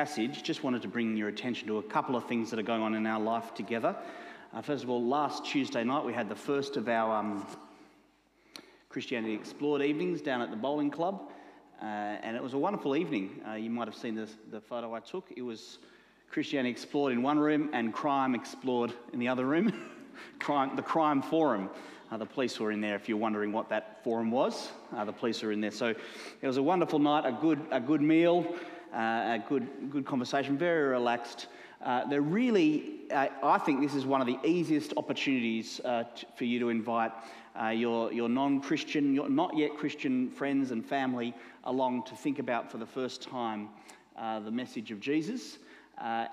passage, just wanted to bring your attention to a couple of things that are going on in our life together. Uh, first of all, last Tuesday night we had the first of our um, Christianity Explored evenings down at the bowling club, uh, and it was a wonderful evening. Uh, you might have seen this, the photo I took. It was Christianity Explored in one room and Crime Explored in the other room. crime, the Crime Forum. Uh, the police were in there if you're wondering what that forum was. Uh, the police were in there. So it was a wonderful night, a good, a good meal, uh, a good, good conversation, very relaxed. Uh, they're really, uh, I think this is one of the easiest opportunities uh, t- for you to invite your, your non Christian, your not yet Christian friends and family along to think about for the first time the message of Jesus.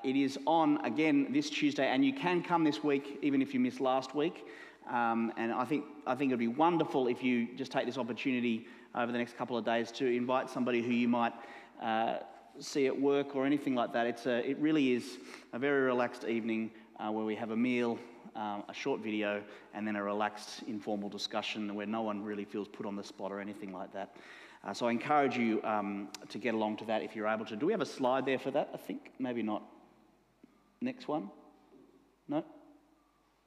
it is on again this Tuesday, and you can come this week even if you missed last week. Um, and I think, I think it would be wonderful if you just take this opportunity over the next couple of days to invite somebody who you might uh, see at work or anything like that. It's a, it really is a very relaxed evening uh, where we have a meal, um, a short video, and then a relaxed informal discussion where no one really feels put on the spot or anything like that. Uh, so I encourage you um, to get along to that if you're able to. Do we have a slide there for that? I think maybe not. Next one? No?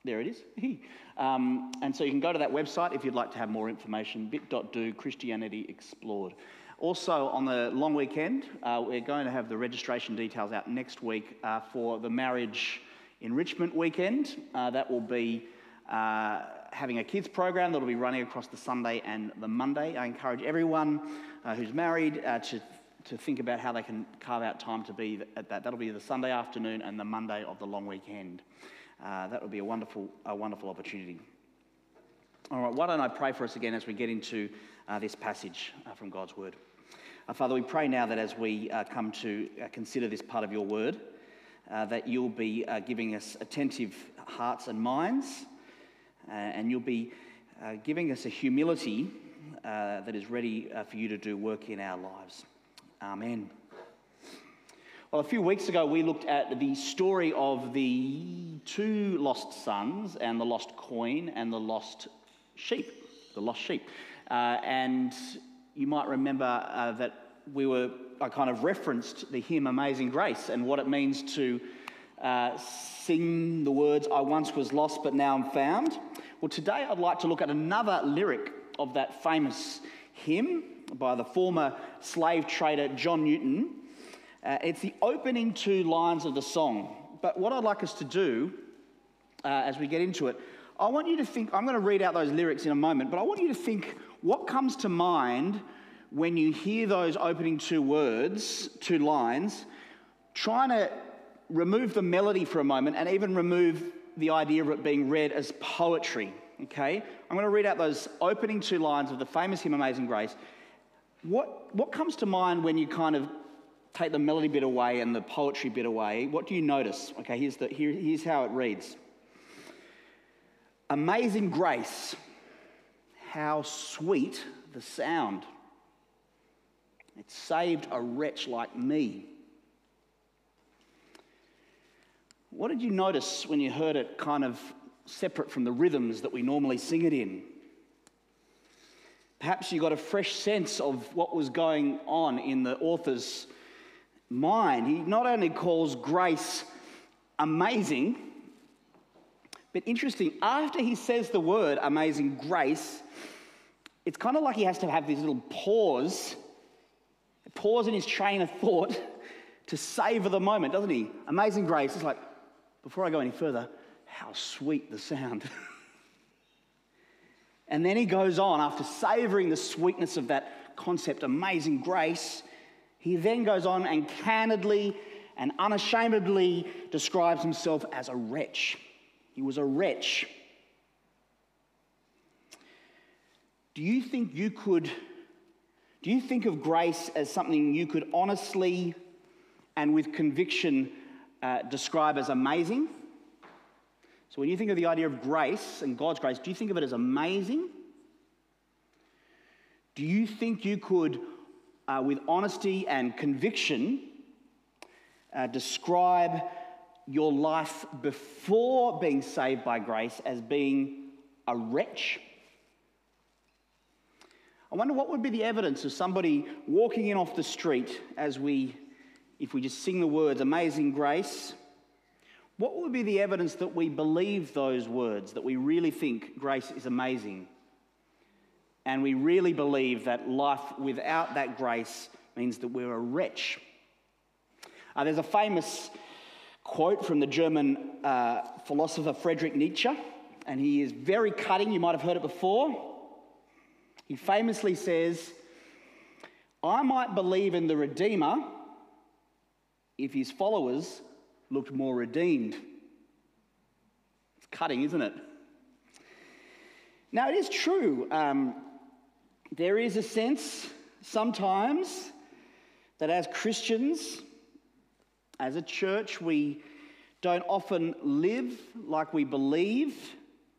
There it is. um, and so you can go to that website if you'd like to have more information bit.do Christianity Explored. Also, on the long weekend, uh, we're going to have the registration details out next week uh, for the marriage enrichment weekend. Uh, that will be uh, having a kids program that will be running across the Sunday and the Monday. I encourage everyone uh, who's married uh, to to think about how they can carve out time to be at that. That'll be the Sunday afternoon and the Monday of the long weekend. Uh, that would be a wonderful, a wonderful opportunity. All right, why don't I pray for us again as we get into uh, this passage uh, from God's Word? Uh, Father, we pray now that as we uh, come to uh, consider this part of your Word, that you'll be giving us attentive hearts and minds, and you'll be giving us a humility that is ready for you to do work in our lives. Amen. Well, a few weeks ago, we looked at the story of the two lost sons and the lost coin and the lost sheep, the lost sheep. Uh, and you might remember uh, that we were, I kind of referenced the hymn Amazing Grace and what it means to uh, sing the words, I once was lost, but now I'm found. Well, today I'd like to look at another lyric of that famous hymn by the former slave trader John Newton. Uh, it's the opening two lines of the song. But what I'd like us to do uh, as we get into it, I want you to think, I'm going to read out those lyrics in a moment, but I want you to think what comes to mind when you hear those opening two words, two lines, trying to remove the melody for a moment and even remove the idea of it being read as poetry. Okay? I'm going to read out those opening two lines of the famous hymn Amazing Grace. What, what comes to mind when you kind of take the melody bit away and the poetry bit away? What do you notice? Okay, here's, the, here, here's how it reads Amazing grace, how sweet the sound. It saved a wretch like me. What did you notice when you heard it kind of separate from the rhythms that we normally sing it in? Perhaps you got a fresh sense of what was going on in the author's mind. He not only calls grace amazing, but interesting, after he says the word amazing grace, it's kind of like he has to have this little pause, pause in his train of thought to savor the moment, doesn't he? Amazing grace. It's like, before I go any further, how sweet the sound. and then he goes on, after savoring the sweetness of that concept, amazing grace, he then goes on and candidly and unashamedly describes himself as a wretch. He was a wretch. Do you think you could, do you think of grace as something you could honestly and with conviction uh, describe as amazing? So when you think of the idea of grace and God's grace, do you think of it as amazing? Do you think you could, uh, with honesty and conviction, uh, describe your life before being saved by grace as being a wretch? I wonder what would be the evidence of somebody walking in off the street as we if we just sing the words, Amazing Grace, what would be the evidence that we believe those words, that we really think grace is amazing? And we really believe that life without that grace means that we're a wretch. Uh, there's a famous quote from the German uh, philosopher Friedrich Nietzsche, and he is very cutting. You might have heard it before. He famously says, I might believe in the Redeemer if his followers looked more redeemed. It's cutting, isn't it? Now, it is true. Um, there is a sense sometimes that as Christians, as a church, we don't often live like we believe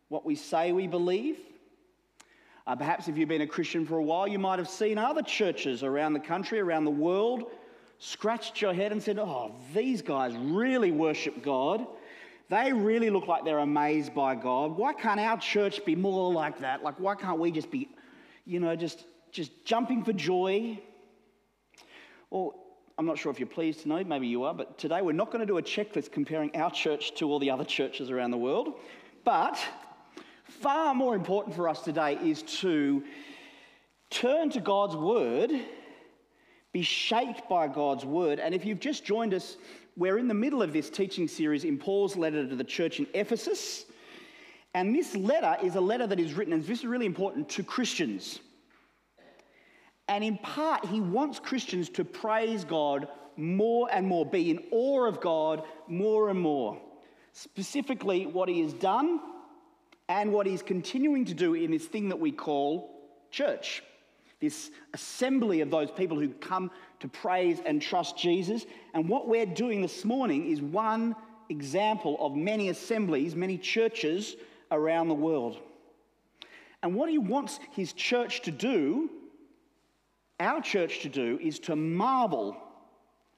what we say we believe. Uh, perhaps if you've been a Christian for a while, you might have seen other churches around the country, around the world, scratched your head and said, Oh, these guys really worship God. They really look like they're amazed by God. Why can't our church be more like that? Like, why can't we just be, you know, just, just jumping for joy? Or I'm not sure if you're pleased to know, maybe you are, but today we're not going to do a checklist comparing our church to all the other churches around the world. But far more important for us today is to turn to God's word be shaped by God's word. And if you've just joined us, we're in the middle of this teaching series in Paul's letter to the church in Ephesus. And this letter is a letter that is written, and this is really important, to Christians. And in part, he wants Christians to praise God more and more, be in awe of God more and more. Specifically, what he has done and what he's continuing to do in this thing that we call church this assembly of those people who come to praise and trust Jesus. And what we're doing this morning is one example of many assemblies, many churches around the world. And what he wants his church to do, our church to do, is to marvel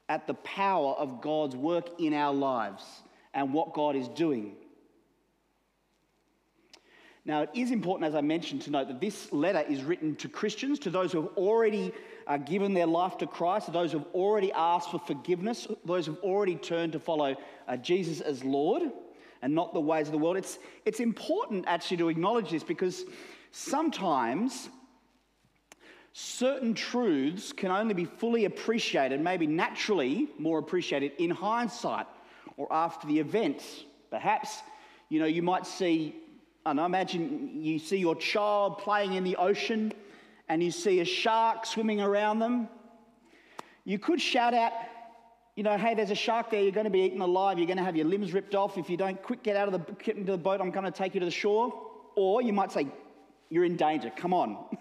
at the power of God's work in our lives and what God is doing. Now, it is important, as I mentioned, to note that this letter is written to Christians, to those who have already uh, given their life to Christ, to those who have already asked for forgiveness, those who have already turned to follow uh, Jesus as Lord and not the ways of the world. It's, it's important actually to acknowledge this because sometimes certain truths can only be fully appreciated, maybe naturally more appreciated in hindsight or after the event. Perhaps, you know, you might see and I imagine you see your child playing in the ocean and you see a shark swimming around them. You could shout out, you know, hey, there's a shark there, you're going to be eaten alive, you're going to have your limbs ripped off. If you don't quick get out of the, get into the boat, I'm going to take you to the shore. Or you might say, you're in danger, come on.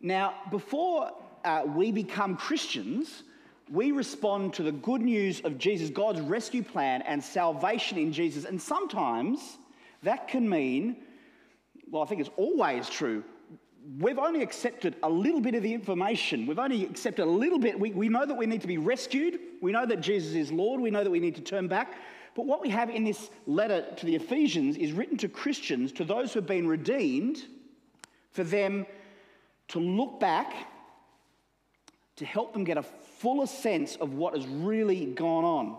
now, before uh, we become Christians, we respond to the good news of Jesus, God's rescue plan and salvation in Jesus. And sometimes that can mean, well, I think it's always true. We've only accepted a little bit of the information. We've only accepted a little bit. We, we know that we need to be rescued. We know that Jesus is Lord. We know that we need to turn back. But what we have in this letter to the Ephesians is written to Christians, to those who have been redeemed, for them to look back, to help them get a fuller sense of what has really gone on.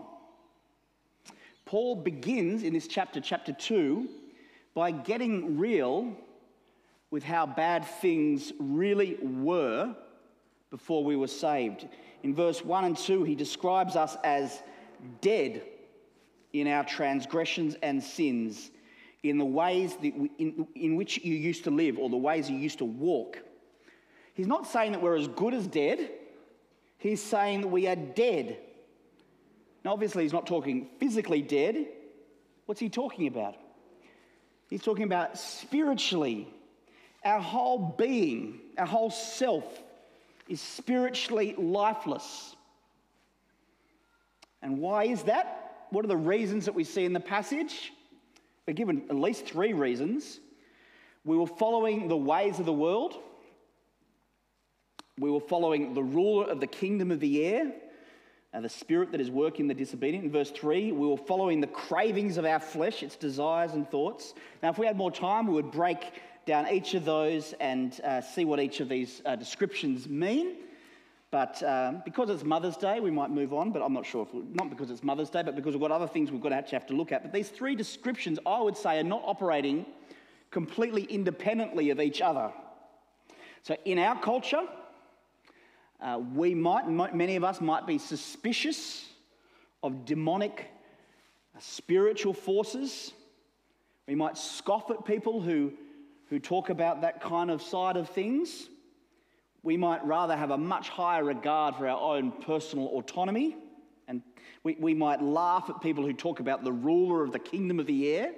Paul begins in this chapter, chapter 2, by getting real with how bad things really were before we were saved. In verse 1 and 2, he describes us as dead in our transgressions and sins, in the ways we, in, in which you used to live or the ways you used to walk. He's not saying that we're as good as dead, he's saying that we are dead now, obviously, he's not talking physically dead. What's he talking about? He's talking about spiritually. Our whole being, our whole self is spiritually lifeless. And why is that? What are the reasons that we see in the passage? We're given at least three reasons. We were following the ways of the world. We were following the ruler of the kingdom of the air, and the spirit that is working the disobedient. In verse 3, we were following the cravings of our flesh, its desires and thoughts. Now, if we had more time, we would break down each of those and uh, see what each of these uh, descriptions mean. But um, because it's Mother's Day, we might move on, but I'm not sure if, we, not because it's Mother's Day, but because we've got other things we've got to actually have to look at. But these three descriptions, I would say, are not operating completely independently of each other. So in our culture, uh, we might, many of us might be suspicious of demonic uh, spiritual forces. We might scoff at people who, who talk about that kind of side of things. We might rather have a much higher regard for our own personal autonomy. And we, we might laugh at people who talk about the ruler of the kingdom of the air.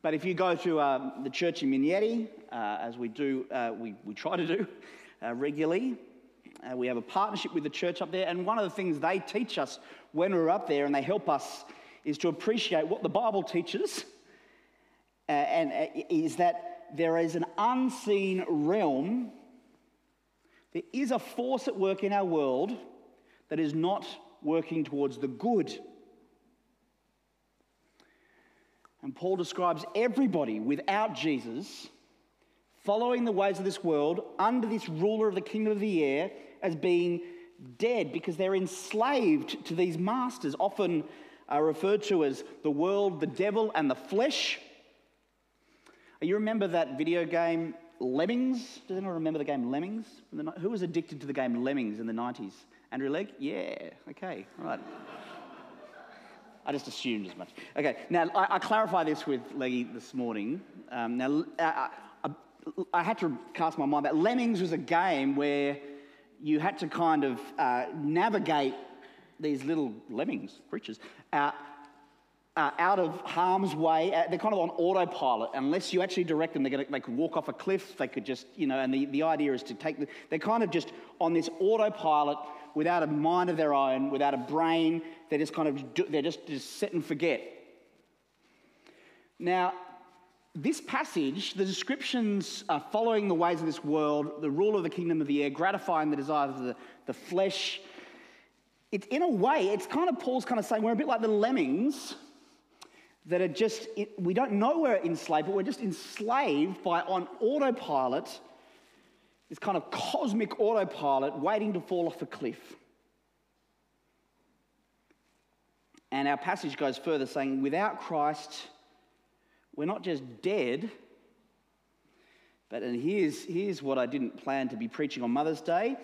But if you go to uh, the church in Migneti, uh, as we do, uh, we, we try to do uh, regularly, uh, we have a partnership with the church up there. And one of the things they teach us when we're up there and they help us is to appreciate what the Bible teaches. Uh, and is that there is an unseen realm there is a force at work in our world that is not working towards the good. And Paul describes everybody without Jesus following the ways of this world under this ruler of the kingdom of the air as being dead because they're enslaved to these masters, often are referred to as the world, the devil, and the flesh. You remember that video game Lemmings. Does anyone remember the game Lemmings? Who was addicted to the game Lemmings in the 90s? Andrew Legg? Yeah, okay, right. I just assumed as much. Okay, now I, I clarify this with Leggy this morning. Um, now, I, uh, I, uh, I, had to cast my mind back. Lemmings was a game where you had to kind of uh, navigate these little lemmings, creatures, uh, uh, out of harm's way. Uh, they're kind of on autopilot. Unless you actually direct them, gonna, they could walk off a cliff. They could just, you know, and the, the idea is to take, the, they're kind of just on this autopilot without a mind of their own, without a brain. They're just kind of, they're just, just set and forget. Now, this passage, the descriptions are following the ways of this world, the rule of the kingdom of the air, gratifying the desires of the, the flesh. It's in a way, it's kind of Paul's kind of saying we're a bit like the lemmings that are just, we don't know we're enslaved, but we're just enslaved by on autopilot, this kind of cosmic autopilot waiting to fall off a cliff. And our passage goes further saying, without Christ, we're not just dead, but, and here's, here's what I didn't plan to be preaching on Mother's Day,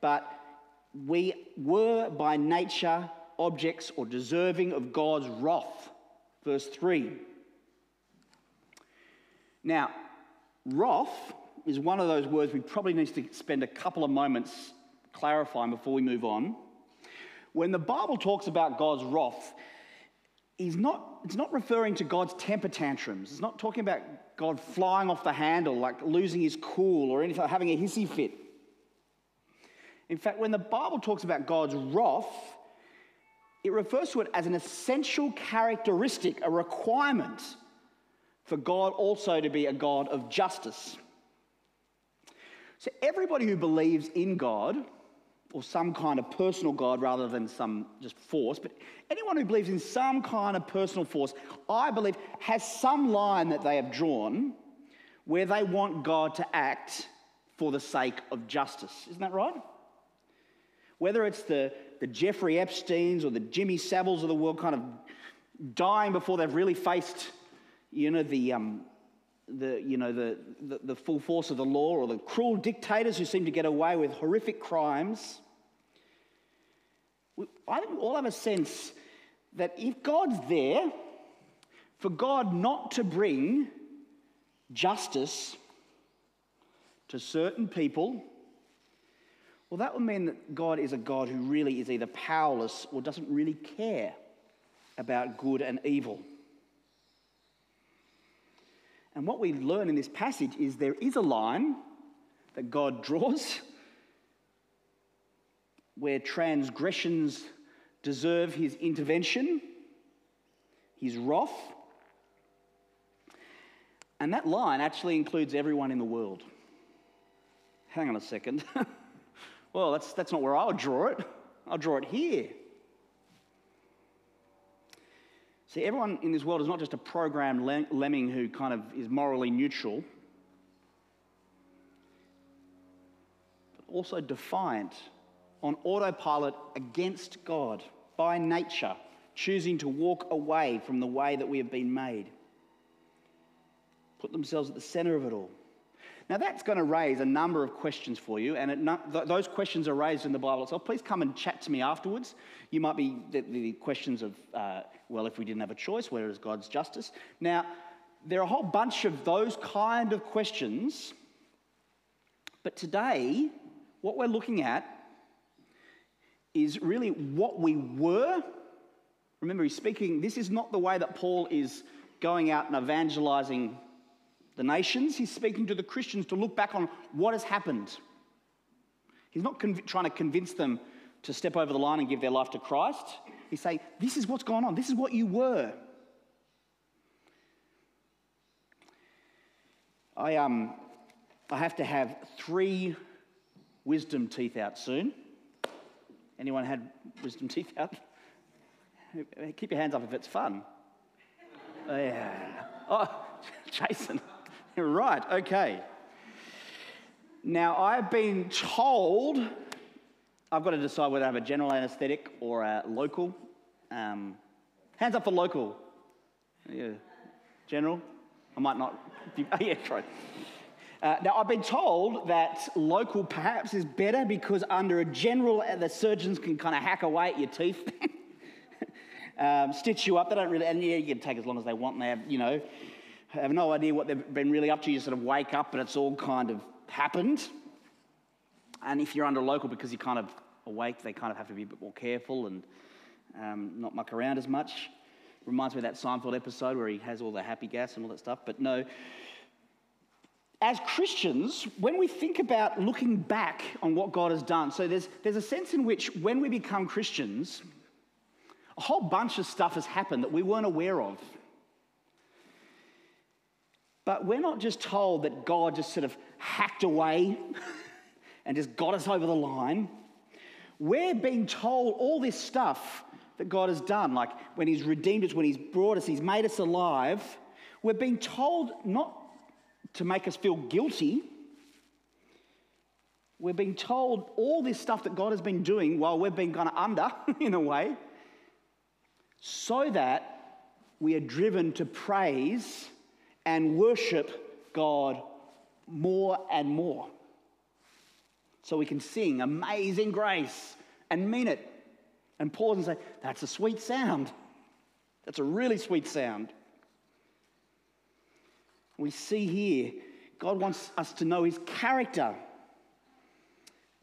but we were by nature objects or deserving of God's wrath verse 3. Now, wrath is one of those words we probably need to spend a couple of moments clarifying before we move on. When the Bible talks about God's wrath, he's not, it's not referring to God's temper tantrums. It's not talking about God flying off the handle, like losing his cool or anything, having a hissy fit. In fact, when the Bible talks about God's wrath, it refers to it as an essential characteristic, a requirement for God also to be a God of justice. So, everybody who believes in God, or some kind of personal God rather than some just force, but anyone who believes in some kind of personal force, I believe, has some line that they have drawn where they want God to act for the sake of justice. Isn't that right? Whether it's the the Jeffrey Epsteins or the Jimmy Saviles of the world kind of dying before they've really faced, you know, the, um, the, you know, the, the, the full force of the law or the cruel dictators who seem to get away with horrific crimes. I think we all have a sense that if God's there, for God not to bring justice to certain people well, that would mean that God is a God who really is either powerless or doesn't really care about good and evil. And what we learn in this passage is there is a line that God draws where transgressions deserve his intervention, his wrath. And that line actually includes everyone in the world. Hang on a second. Well, that's, that's not where I would draw it. I'll draw it here. See, everyone in this world is not just a programmed lemming who kind of is morally neutral, but also defiant on autopilot against God by nature, choosing to walk away from the way that we have been made. Put themselves at the center of it all. Now, that's going to raise a number of questions for you, and it, th- those questions are raised in the Bible itself. Please come and chat to me afterwards. You might be the, the questions of, uh, well, if we didn't have a choice, where is God's justice? Now, there are a whole bunch of those kind of questions, but today, what we're looking at is really what we were. Remember, he's speaking, this is not the way that Paul is going out and evangelizing the nations. He's speaking to the Christians to look back on what has happened. He's not conv- trying to convince them to step over the line and give their life to Christ. He's saying, This is what's gone on. This is what you were. I, um, I have to have three wisdom teeth out soon. Anyone had wisdom teeth out? Keep your hands up if it's fun. Oh, yeah. Oh, Jason. right, okay. Now, I've been told I've got to decide whether I have a general anaesthetic or a local. Um, hands up for local. Yeah. General? I might not. Be, oh, yeah, right. Uh, now, I've been told that local perhaps is better because under a general, uh, the surgeons can kind of hack away at your teeth, um, stitch you up. They don't really, and yeah, you can take as long as they want. And they have, you know, have no idea what they've been really up to. You sort of wake up and it's all kind of happened. And if you're under local because you're kind of awake, they kind of have to be a bit more careful and um, not muck around as much. Reminds me of that Seinfeld episode where he has all the happy gas and all that stuff. But no, as Christians, when we think about looking back on what God has done, so there's, there's a sense in which when we become Christians, a whole bunch of stuff has happened that we weren't aware of. But we're not just told that God just sort of hacked away and just got us over the line. We're being told all this stuff that God has done, like when He's redeemed us, when He's brought us, He's made us alive. We're being told not to make us feel guilty. We're being told all this stuff that God has been doing while we've been kind of under, in a way, so that we are driven to praise and worship God more and more. So we can sing Amazing Grace and mean it and pause and say, That's a sweet sound. That's a really sweet sound. We see here, God wants us to know his character.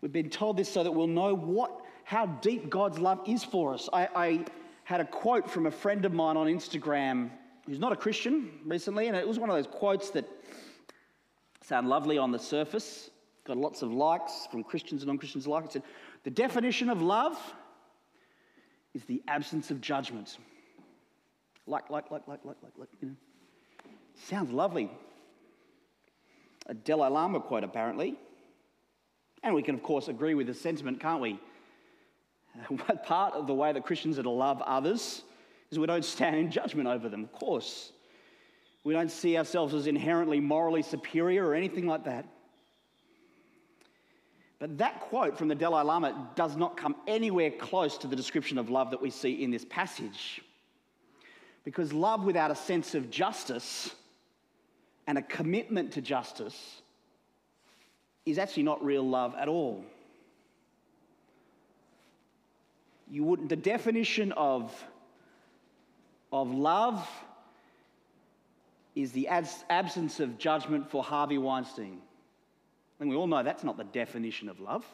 We've been told this so that we'll know what, how deep God's love is for us. I, I had a quote from a friend of mine on Instagram who's not a Christian recently, and it was one of those quotes that sound lovely on the surface, got lots of likes from Christians and non Christians alike. It said, The definition of love is the absence of judgment. Like, like, like, like, like, like, like, you know. Sounds lovely. A Dalai Lama quote, apparently. And we can, of course, agree with the sentiment, can't we? Part of the way that Christians are to love others is we don't stand in judgment over them, of course. We don't see ourselves as inherently morally superior or anything like that. But that quote from the Dalai Lama does not come anywhere close to the description of love that we see in this passage. Because love without a sense of justice and a commitment to justice is actually not real love at all. You wouldn't, the definition of, of love is the absence of judgment for Harvey Weinstein. And we all know that's not the definition of love.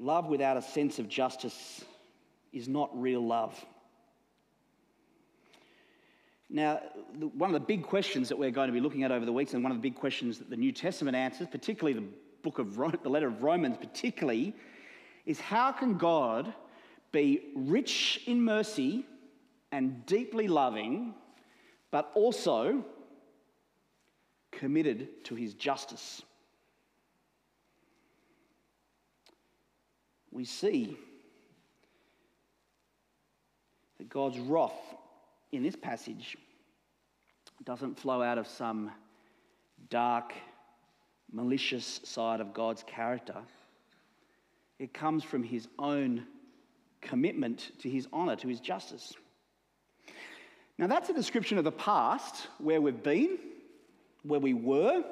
Love without a sense of justice is not real love. Now, one of the big questions that we're going to be looking at over the weeks, and one of the big questions that the New Testament answers, particularly the book of the letter of Romans, particularly, is how can God be rich in mercy and deeply loving, but also committed to his justice? We see that God's wrath in this passage doesn't flow out of some dark, malicious side of God's character. It comes from his own commitment to his honour, to his justice. Now, that's a description of the past, where we've been, where we were.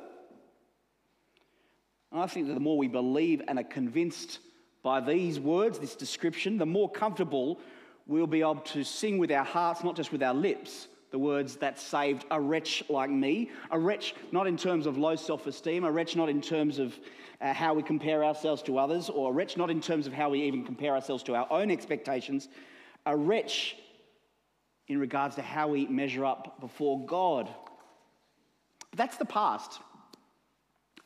And I think that the more we believe and are convinced by these words, this description, the more comfortable we'll be able to sing with our hearts, not just with our lips, the words that saved a wretch like me. A wretch not in terms of low self esteem, a wretch not in terms of uh, how we compare ourselves to others, or a wretch not in terms of how we even compare ourselves to our own expectations. A wretch in regards to how we measure up before God. But that's the past.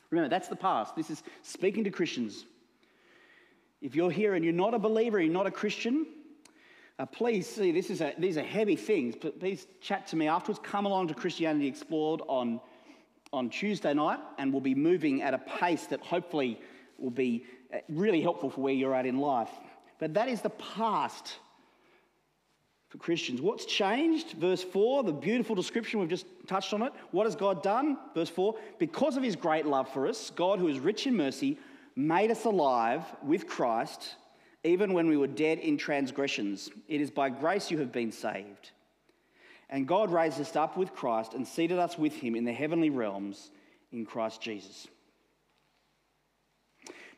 Remember, that's the past. This is speaking to Christians. If you're here and you're not a believer, you're not a Christian, uh, please see, this is a, these are heavy things, but please chat to me afterwards. Come along to Christianity Explored on, on Tuesday night, and we'll be moving at a pace that hopefully will be uh, really helpful for where you're at in life. But that is the past for Christians. What's changed? Verse 4, the beautiful description, we've just touched on it. What has God done? Verse 4, because of his great love for us, God, who is rich in mercy, made us alive with Christ, even when we were dead in transgressions. It is by grace you have been saved. And God raised us up with Christ and seated us with him in the heavenly realms in Christ Jesus.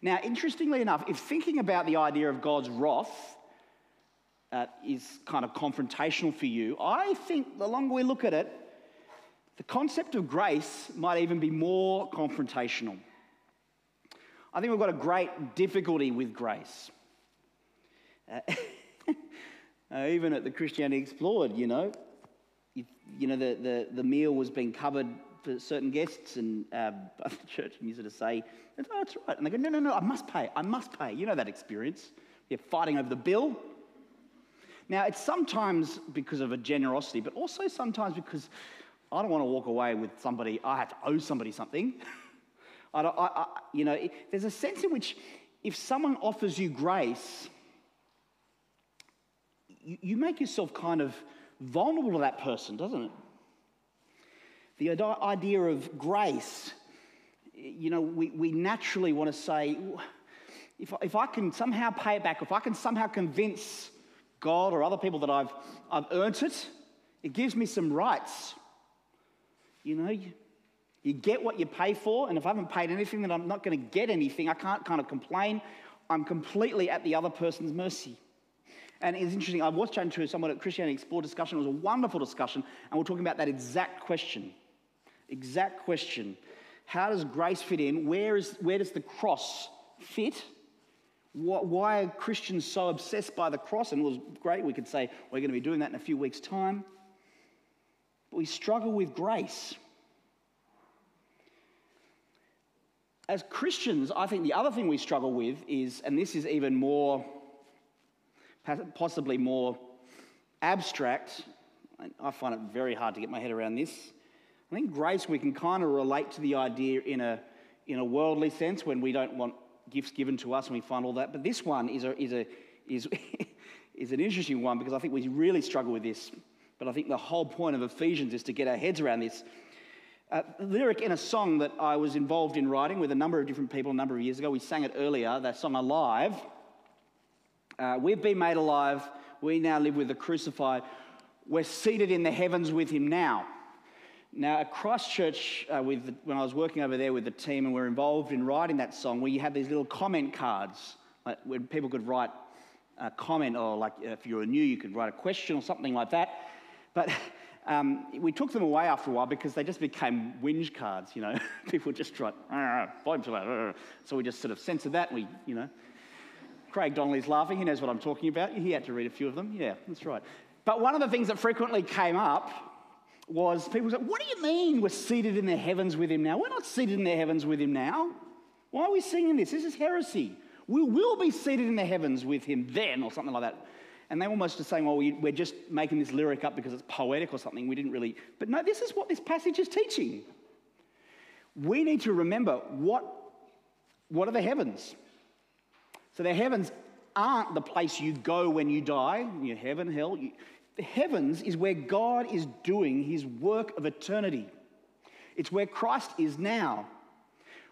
Now, interestingly enough, if thinking about the idea of God's wrath, uh, is kind of confrontational for you, I think the longer we look at it, the concept of grace might even be more confrontational. I think we've got a great difficulty with grace. Uh, uh, even at the Christianity Explored, you know, you, you know the, the, the meal was being covered for certain guests, and uh, the church used to say, "Oh, it's right," and they go, "No, no, no, I must pay. I must pay." You know that experience. You're fighting over the bill. Now, it's sometimes because of a generosity, but also sometimes because I don't want to walk away with somebody, I have to owe somebody something. I, I, I, you know, there's a sense in which if someone offers you grace, you, you make yourself kind of vulnerable to that person, doesn't it? The idea of grace, you know, we, we naturally want to say, if, if I can somehow pay it back, if I can somehow convince God or other people that I've, I've earned it. It gives me some rights. You know, you, you get what you pay for, and if I haven't paid anything, then I'm not going to get anything. I can't kind of complain. I'm completely at the other person's mercy. And it's interesting, I was chatting to someone at Christianity Explore discussion. It was a wonderful discussion, and we're talking about that exact question. Exact question. How does grace fit in? Where, is, where does the cross fit? Why are Christians so obsessed by the cross? And it was great. We could say we're going to be doing that in a few weeks' time. But we struggle with grace. As Christians, I think the other thing we struggle with is, and this is even more, possibly more abstract. I find it very hard to get my head around this. I think grace, we can kind of relate to the idea in a, in a worldly sense when we don't want gifts given to us and we find all that. But this one is, a, is, a, is, is an interesting one because I think we really struggle with this. But I think the whole point of Ephesians is to get our heads around this. Lyric in a song that I was involved in writing with a number of different people a number of years ago. We sang it earlier, that song Alive. Uh, we've been made alive. We now live with the crucified. We're seated in the heavens with him now. Now, at Christchurch, uh, with when I was working over there with the team and we are involved in writing that song, we had these little comment cards like, where people could write a comment, or like if you were new, you could write a question or something like that. But um, we took them away after a while because they just became whinge cards, you know. people just write, so we just sort of censored that. We, you know, Craig Donnelly's laughing. He knows what I'm talking about. He had to read a few of them. Yeah, that's right. But one of the things that frequently came up was people said, What do you mean we're seated in the heavens with him now? We're not seated in the heavens with him now. Why are we singing this? This is heresy. We will be seated in the heavens with him then, or something like that. And they almost just saying, well, we're just making this lyric up because it's poetic or something. We didn't really. But no, this is what this passage is teaching. We need to remember what, what are the heavens? So the heavens aren't the place you go when you die, your heaven, hell. You, the heavens is where God is doing his work of eternity. It's where Christ is now.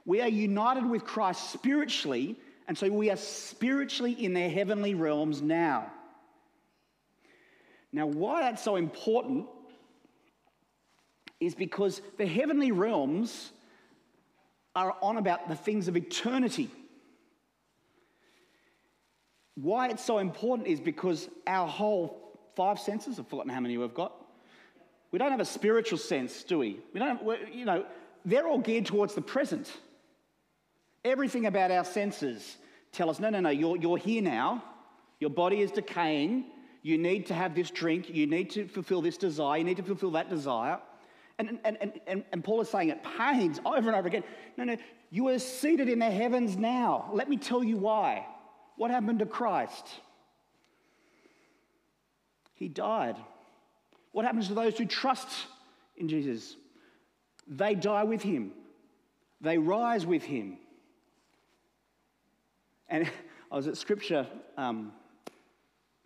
We are united with Christ spiritually, and so we are spiritually in their heavenly realms now. Now, why that's so important is because the heavenly realms are on about the things of eternity. Why it's so important is because our whole five senses, I've forgotten how many we've got. We don't have a spiritual sense, do we? We don't, you know, they're all geared towards the present. Everything about our senses tell us no, no, no, you're, you're here now. Your body is decaying. You need to have this drink. You need to fulfill this desire. You need to fulfill that desire. And, and, and, and, and Paul is saying it pains over and over again. No, no, you are seated in the heavens now. Let me tell you why. What happened to Christ? He died. What happens to those who trust in Jesus? They die with him, they rise with him. And I was at scripture um,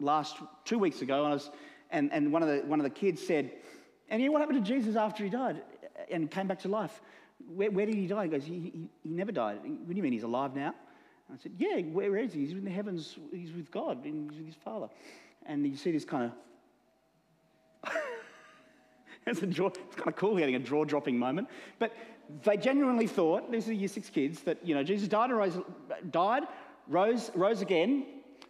last two weeks ago, and, I was, and, and one, of the, one of the kids said, And you know what happened to Jesus after he died and came back to life? Where, where did he die? He goes, he, he, he, never died. What do you mean he's alive now? And I said, Yeah, where is he? He's in the heavens, he's with God, he's with his Father. And you see this kind of. it's, a it's kind of cool getting a jaw dropping moment. But they genuinely thought, these are year six kids, that you know, Jesus died, and rose, died rose, rose again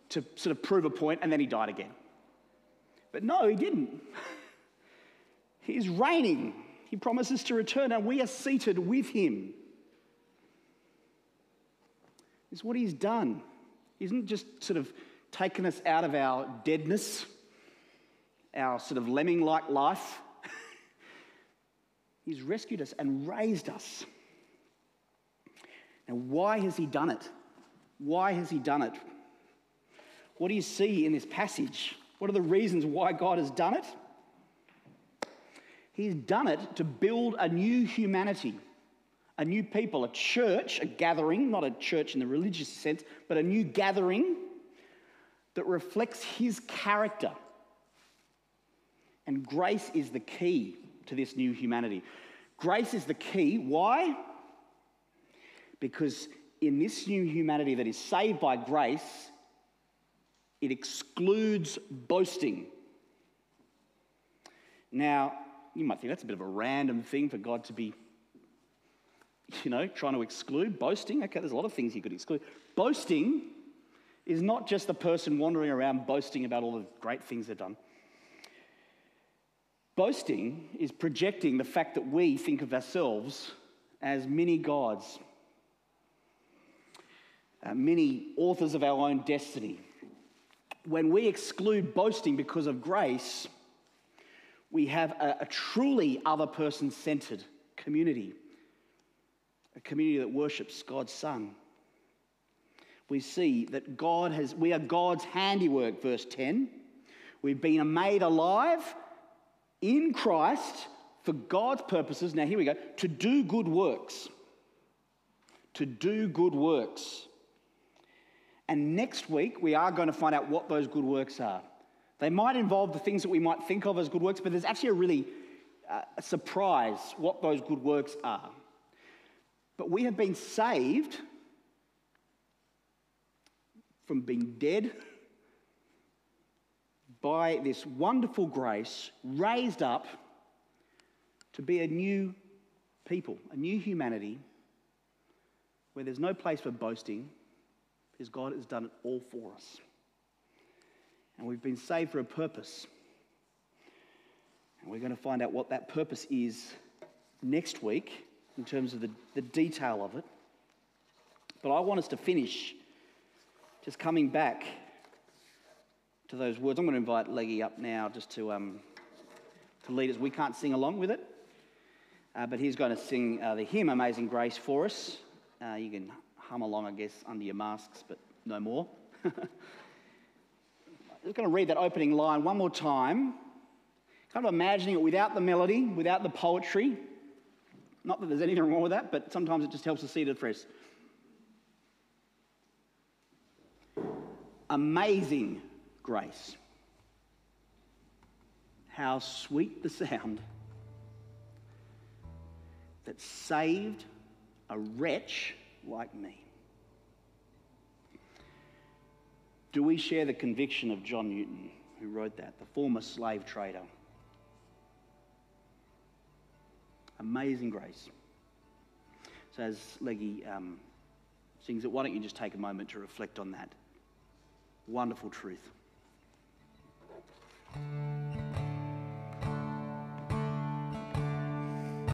to sort of prove a point, and then he died again. But no, he didn't. He's reigning. He promises to return, and we are seated with him. It's what he's done. He isn't just sort of taken us out of our deadness, our sort of lemming like life. he's rescued us and raised us. Now, why has he done it? Why has he done it? What do you see in this passage? What are the reasons why God has done it? He's done it to build a new humanity, a new people, a church, a gathering, not a church in the religious sense, but a new gathering that reflects his character. And grace is the key to this new humanity. Grace is the key. Why? Because in this new humanity that is saved by grace, it excludes boasting. Now, you might think that's a bit of a random thing for God to be, you know, trying to exclude. Boasting, okay, there's a lot of things you could exclude. Boasting is not just the person wandering around boasting about all the great things they've done. Boasting is projecting the fact that we think of ourselves as mini gods uh, many authors of our own destiny. When we exclude boasting because of grace, we have a, a truly other person centered community, a community that worships God's Son. We see that God has, we are God's handiwork, verse 10. We've been made alive in Christ for God's purposes. Now, here we go to do good works. To do good works and next week, we are going to find out what those good works are. They might involve the things that we might think of as good works, but there's actually a really uh, surprise what those good works are. But we have been saved from being dead by this wonderful grace, raised up to be a new people, a new humanity where there's no place for boasting because God has done it all for us. And we've been saved for a purpose. And we're going to find out what that purpose is next week in terms of the, the detail of it. But I want us to finish just coming back to those words. I'm going to invite Leggy up now just to, um, to lead us. We can't sing along with it, uh, but he's going to sing uh, the hymn Amazing Grace for us. Uh, you can hum along, I guess, under your masks, but no more. I'm just going to read that opening line one more time. Kind of imagining it without the melody, without the poetry. Not that there's anything wrong with that, but sometimes it just helps to see it afresh. Amazing grace. How sweet the sound that saved a wretch like me. Do we share the conviction of John Newton, who wrote that, the former slave trader? Amazing grace. So, as Leggy um, sings it, why don't you just take a moment to reflect on that wonderful truth?